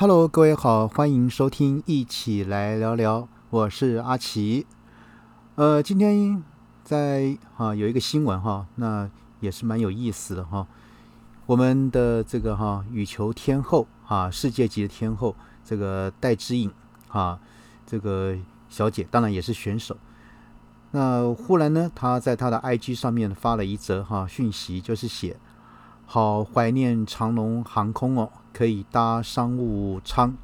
Hello，各位好，欢迎收听一起来聊聊，我是阿奇。呃，今天在啊有一个新闻哈，那也是蛮有意思的哈。我们的这个哈羽球天后啊，世界级的天后，这个戴之颖啊，这个小姐当然也是选手。那忽然呢，她在她的 IG 上面发了一则哈讯息，就是写好怀念长龙航空哦。可以搭商务舱，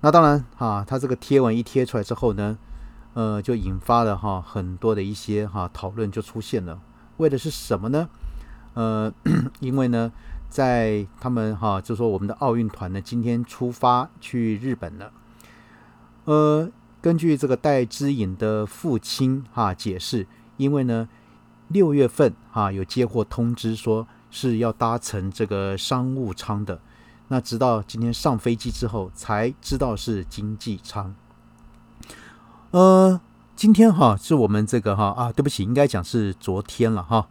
那当然哈，他这个贴文一贴出来之后呢，呃，就引发了哈很多的一些哈讨论就出现了。为的是什么呢？呃，因为呢，在他们哈就说我们的奥运团呢今天出发去日本了。呃，根据这个戴之颖的父亲哈解释，因为呢六月份哈有接获通知说是要搭乘这个商务舱的。那直到今天上飞机之后才知道是经济舱。呃，今天哈是我们这个哈啊，对不起，应该讲是昨天了哈。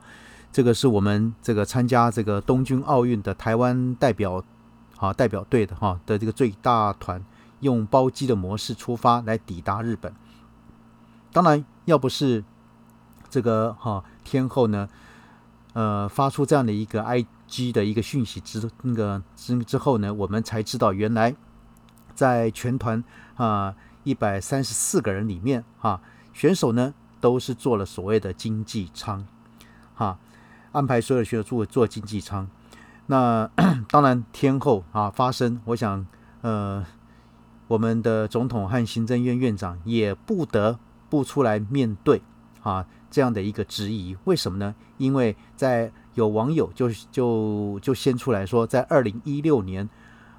这个是我们这个参加这个东京奥运的台湾代表啊代表队的哈的这个最大团，用包机的模式出发来抵达日本。当然，要不是这个哈天后呢，呃，发出这样的一个 IG 的一个讯息之那个之之后呢，我们才知道原来在全团啊一百三十四个人里面啊，选手呢都是做了所谓的经济舱，哈，安排所有的选手做做经济舱。那 当然天后啊发生，我想呃我们的总统和行政院院长也不得不出来面对啊这样的一个质疑。为什么呢？因为在有网友就就就先出来说，在二零一六年，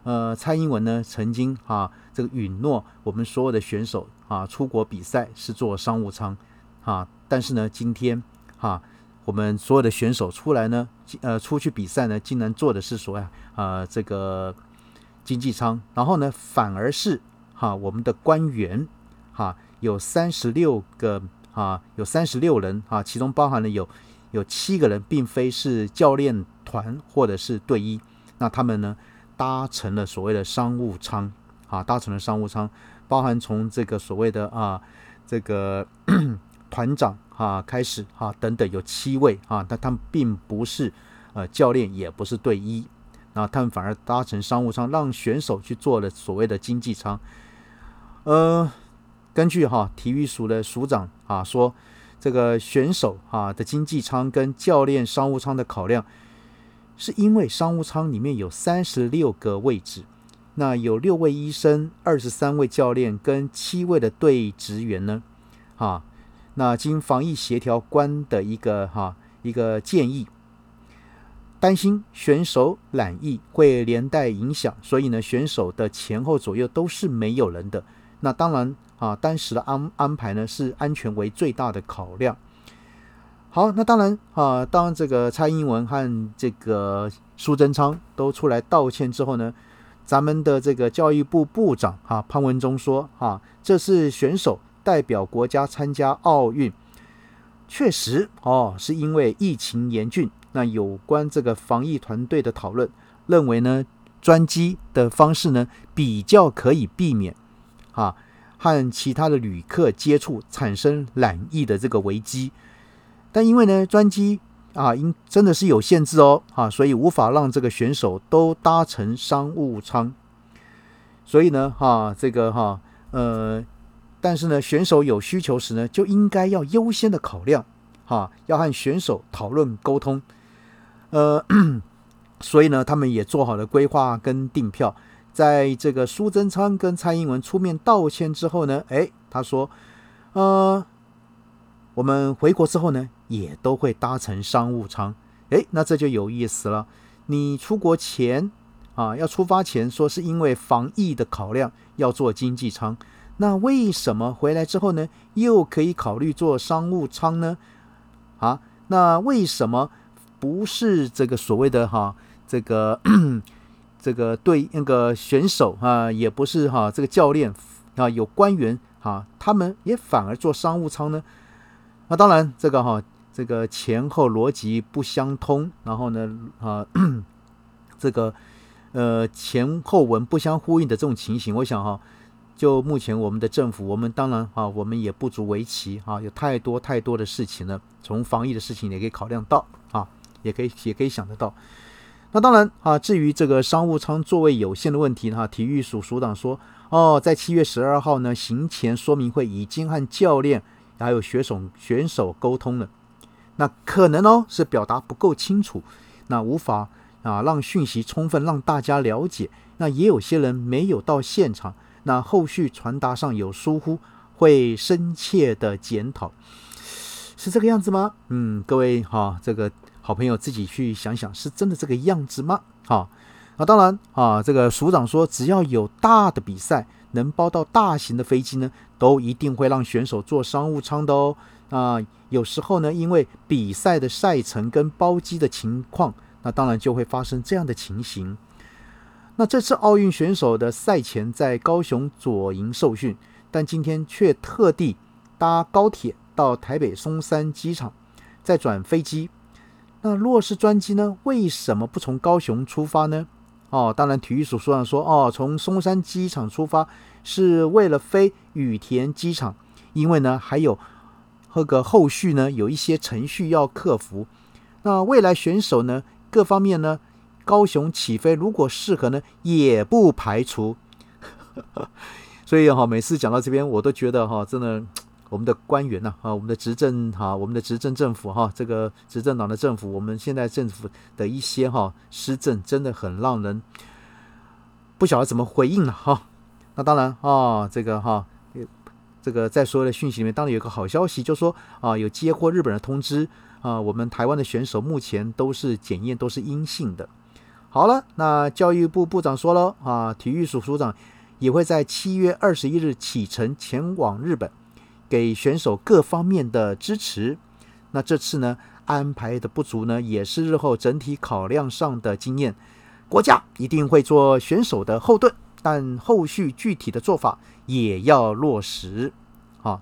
呃，蔡英文呢曾经啊这个允诺我们所有的选手啊出国比赛是坐商务舱啊，但是呢今天哈我们所有的选手出来呢呃出去比赛呢竟然坐的是所谓啊这个经济舱，然后呢反而是哈我们的官员哈有三十六个啊有三十六人啊，其中包含了有。有七个人，并非是教练团或者是队医，那他们呢搭乘了所谓的商务舱啊，搭乘了商务舱，包含从这个所谓的啊这个 团长啊开始啊等等有七位啊，但他们并不是呃教练，也不是队医，那他们反而搭乘商务舱，让选手去做了所谓的经济舱。呃，根据哈体育署的署长啊说。这个选手啊的经济舱跟教练商务舱的考量，是因为商务舱里面有三十六个位置，那有六位医生、二十三位教练跟七位的队职员呢，哈，那经防疫协调官的一个哈一个建议，担心选手染疫会连带影响，所以呢选手的前后左右都是没有人的，那当然。啊，当时的安安排呢是安全为最大的考量。好，那当然啊，当这个蔡英文和这个苏贞昌都出来道歉之后呢，咱们的这个教育部部长哈潘文忠说哈，这是选手代表国家参加奥运，确实哦，是因为疫情严峻。那有关这个防疫团队的讨论，认为呢，专机的方式呢比较可以避免啊。和其他的旅客接触产生染疫的这个危机，但因为呢专机啊，因真的是有限制哦，啊，所以无法让这个选手都搭乘商务舱，所以呢，哈，这个哈，呃，但是呢，选手有需求时呢，就应该要优先的考量，哈，要和选手讨论沟通，呃，所以呢，他们也做好了规划跟订票。在这个苏贞昌跟蔡英文出面道歉之后呢，哎，他说，呃，我们回国之后呢，也都会搭乘商务舱。哎，那这就有意思了。你出国前啊，要出发前说是因为防疫的考量要坐经济舱，那为什么回来之后呢，又可以考虑坐商务舱呢？啊，那为什么不是这个所谓的哈这个？这个对那个选手啊，也不是哈，这个教练啊，有官员啊，他们也反而坐商务舱呢。那当然，这个哈，这个前后逻辑不相通。然后呢，啊，这个呃前后文不相呼应的这种情形，我想哈，就目前我们的政府，我们当然啊，我们也不足为奇啊，有太多太多的事情呢，从防疫的事情也可以考量到啊，也可以也可以想得到。那当然啊，至于这个商务舱座位有限的问题哈，体育署署长说，哦，在七月十二号呢，行前说明会已经和教练还有选手选手沟通了。那可能哦是表达不够清楚，那无法啊让讯息充分让大家了解。那也有些人没有到现场，那后续传达上有疏忽，会深切的检讨，是这个样子吗？嗯，各位哈，这个。好朋友自己去想想，是真的这个样子吗？好，那当然啊，这个署长说，只要有大的比赛能包到大型的飞机呢，都一定会让选手坐商务舱的哦。啊，有时候呢，因为比赛的赛程跟包机的情况，那当然就会发生这样的情形。那这次奥运选手的赛前在高雄左营受训，但今天却特地搭高铁到台北松山机场，再转飞机。那若是专机呢？为什么不从高雄出发呢？哦，当然，体育署署长说，哦，从松山机场出发是为了飞羽田机场，因为呢还有这个后续呢有一些程序要克服。那未来选手呢各方面呢，高雄起飞如果适合呢，也不排除。所以哈，每次讲到这边，我都觉得哈，真的。我们的官员呐，啊，我们的执政哈，我们的执政政府哈，这个执政党的政府，我们现在政府的一些哈施政，真的很让人不晓得怎么回应了哈。那当然啊，这个哈，这个在所有的讯息里面，当然有个好消息，就说啊，有接获日本的通知啊，我们台湾的选手目前都是检验都是阴性的。好了，那教育部部长说了啊，体育署署长也会在七月二十一日启程前往日本。给选手各方面的支持，那这次呢安排的不足呢，也是日后整体考量上的经验。国家一定会做选手的后盾，但后续具体的做法也要落实。哈，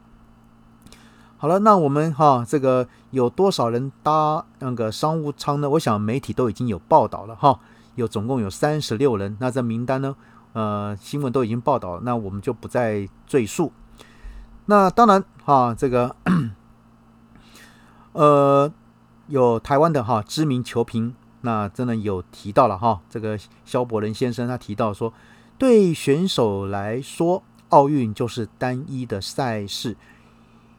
好了，那我们哈这个有多少人搭那个商务舱呢？我想媒体都已经有报道了哈，有总共有三十六人。那这名单呢，呃，新闻都已经报道了，那我们就不再赘述。那当然哈，这个 呃，有台湾的哈知名球评，那真的有提到了哈，这个肖伯仁先生他提到说，对选手来说，奥运就是单一的赛事，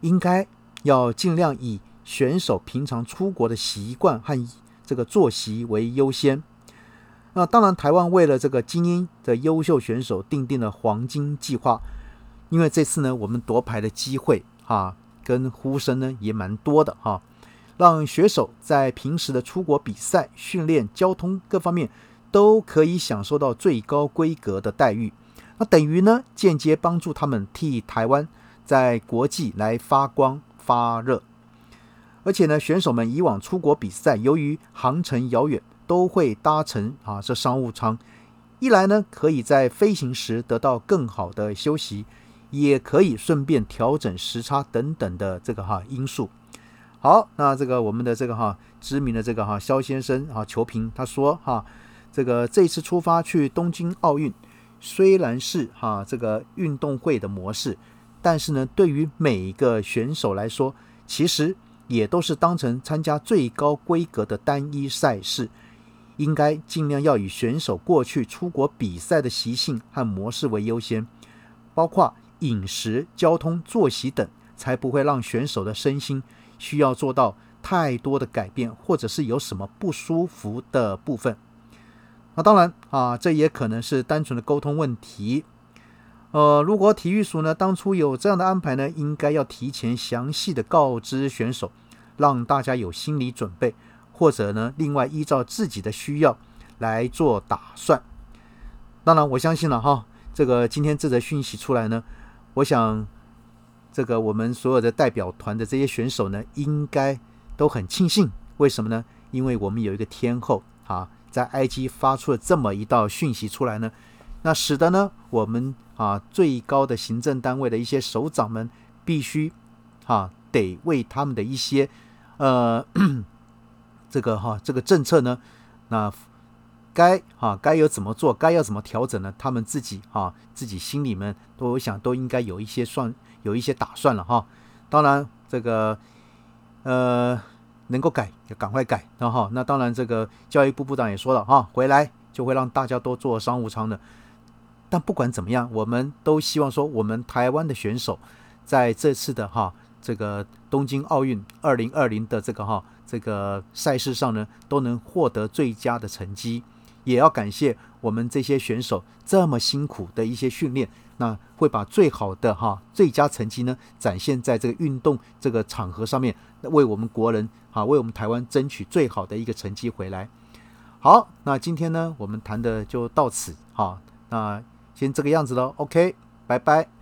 应该要尽量以选手平常出国的习惯和这个作息为优先。那当然，台湾为了这个精英的优秀选手，定定了黄金计划。因为这次呢，我们夺牌的机会哈，跟呼声呢也蛮多的哈，让选手在平时的出国比赛、训练、交通各方面都可以享受到最高规格的待遇。那等于呢，间接帮助他们替台湾在国际来发光发热。而且呢，选手们以往出国比赛，由于航程遥远，都会搭乘啊这商务舱，一来呢，可以在飞行时得到更好的休息。也可以顺便调整时差等等的这个哈因素。好，那这个我们的这个哈知名的这个哈肖先生啊球评他说哈，这个这次出发去东京奥运虽然是哈这个运动会的模式，但是呢对于每一个选手来说，其实也都是当成参加最高规格的单一赛事，应该尽量要以选手过去出国比赛的习性和模式为优先，包括。饮食、交通、作息等，才不会让选手的身心需要做到太多的改变，或者是有什么不舒服的部分。那当然啊，这也可能是单纯的沟通问题。呃，如果体育署呢当初有这样的安排呢，应该要提前详细的告知选手，让大家有心理准备，或者呢另外依照自己的需要来做打算。当然，我相信了哈，这个今天这则讯息出来呢。我想，这个我们所有的代表团的这些选手呢，应该都很庆幸。为什么呢？因为我们有一个天后啊，在埃及发出了这么一道讯息出来呢，那使得呢，我们啊最高的行政单位的一些首长们必须啊得为他们的一些呃 这个哈这个政策呢，那该哈该有怎么做，该要怎么调整呢？他们自己哈自己心里面都我想都应该有一些算有一些打算了哈。当然这个呃能够改就赶快改，然后那当然这个教育部部长也说了哈，回来就会让大家都做商务舱的。但不管怎么样，我们都希望说我们台湾的选手在这次的哈这个东京奥运二零二零的这个哈这个赛事上呢，都能获得最佳的成绩。也要感谢我们这些选手这么辛苦的一些训练，那会把最好的哈最佳成绩呢展现在这个运动这个场合上面，为我们国人啊为我们台湾争取最好的一个成绩回来。好，那今天呢我们谈的就到此哈，那先这个样子喽，OK，拜拜。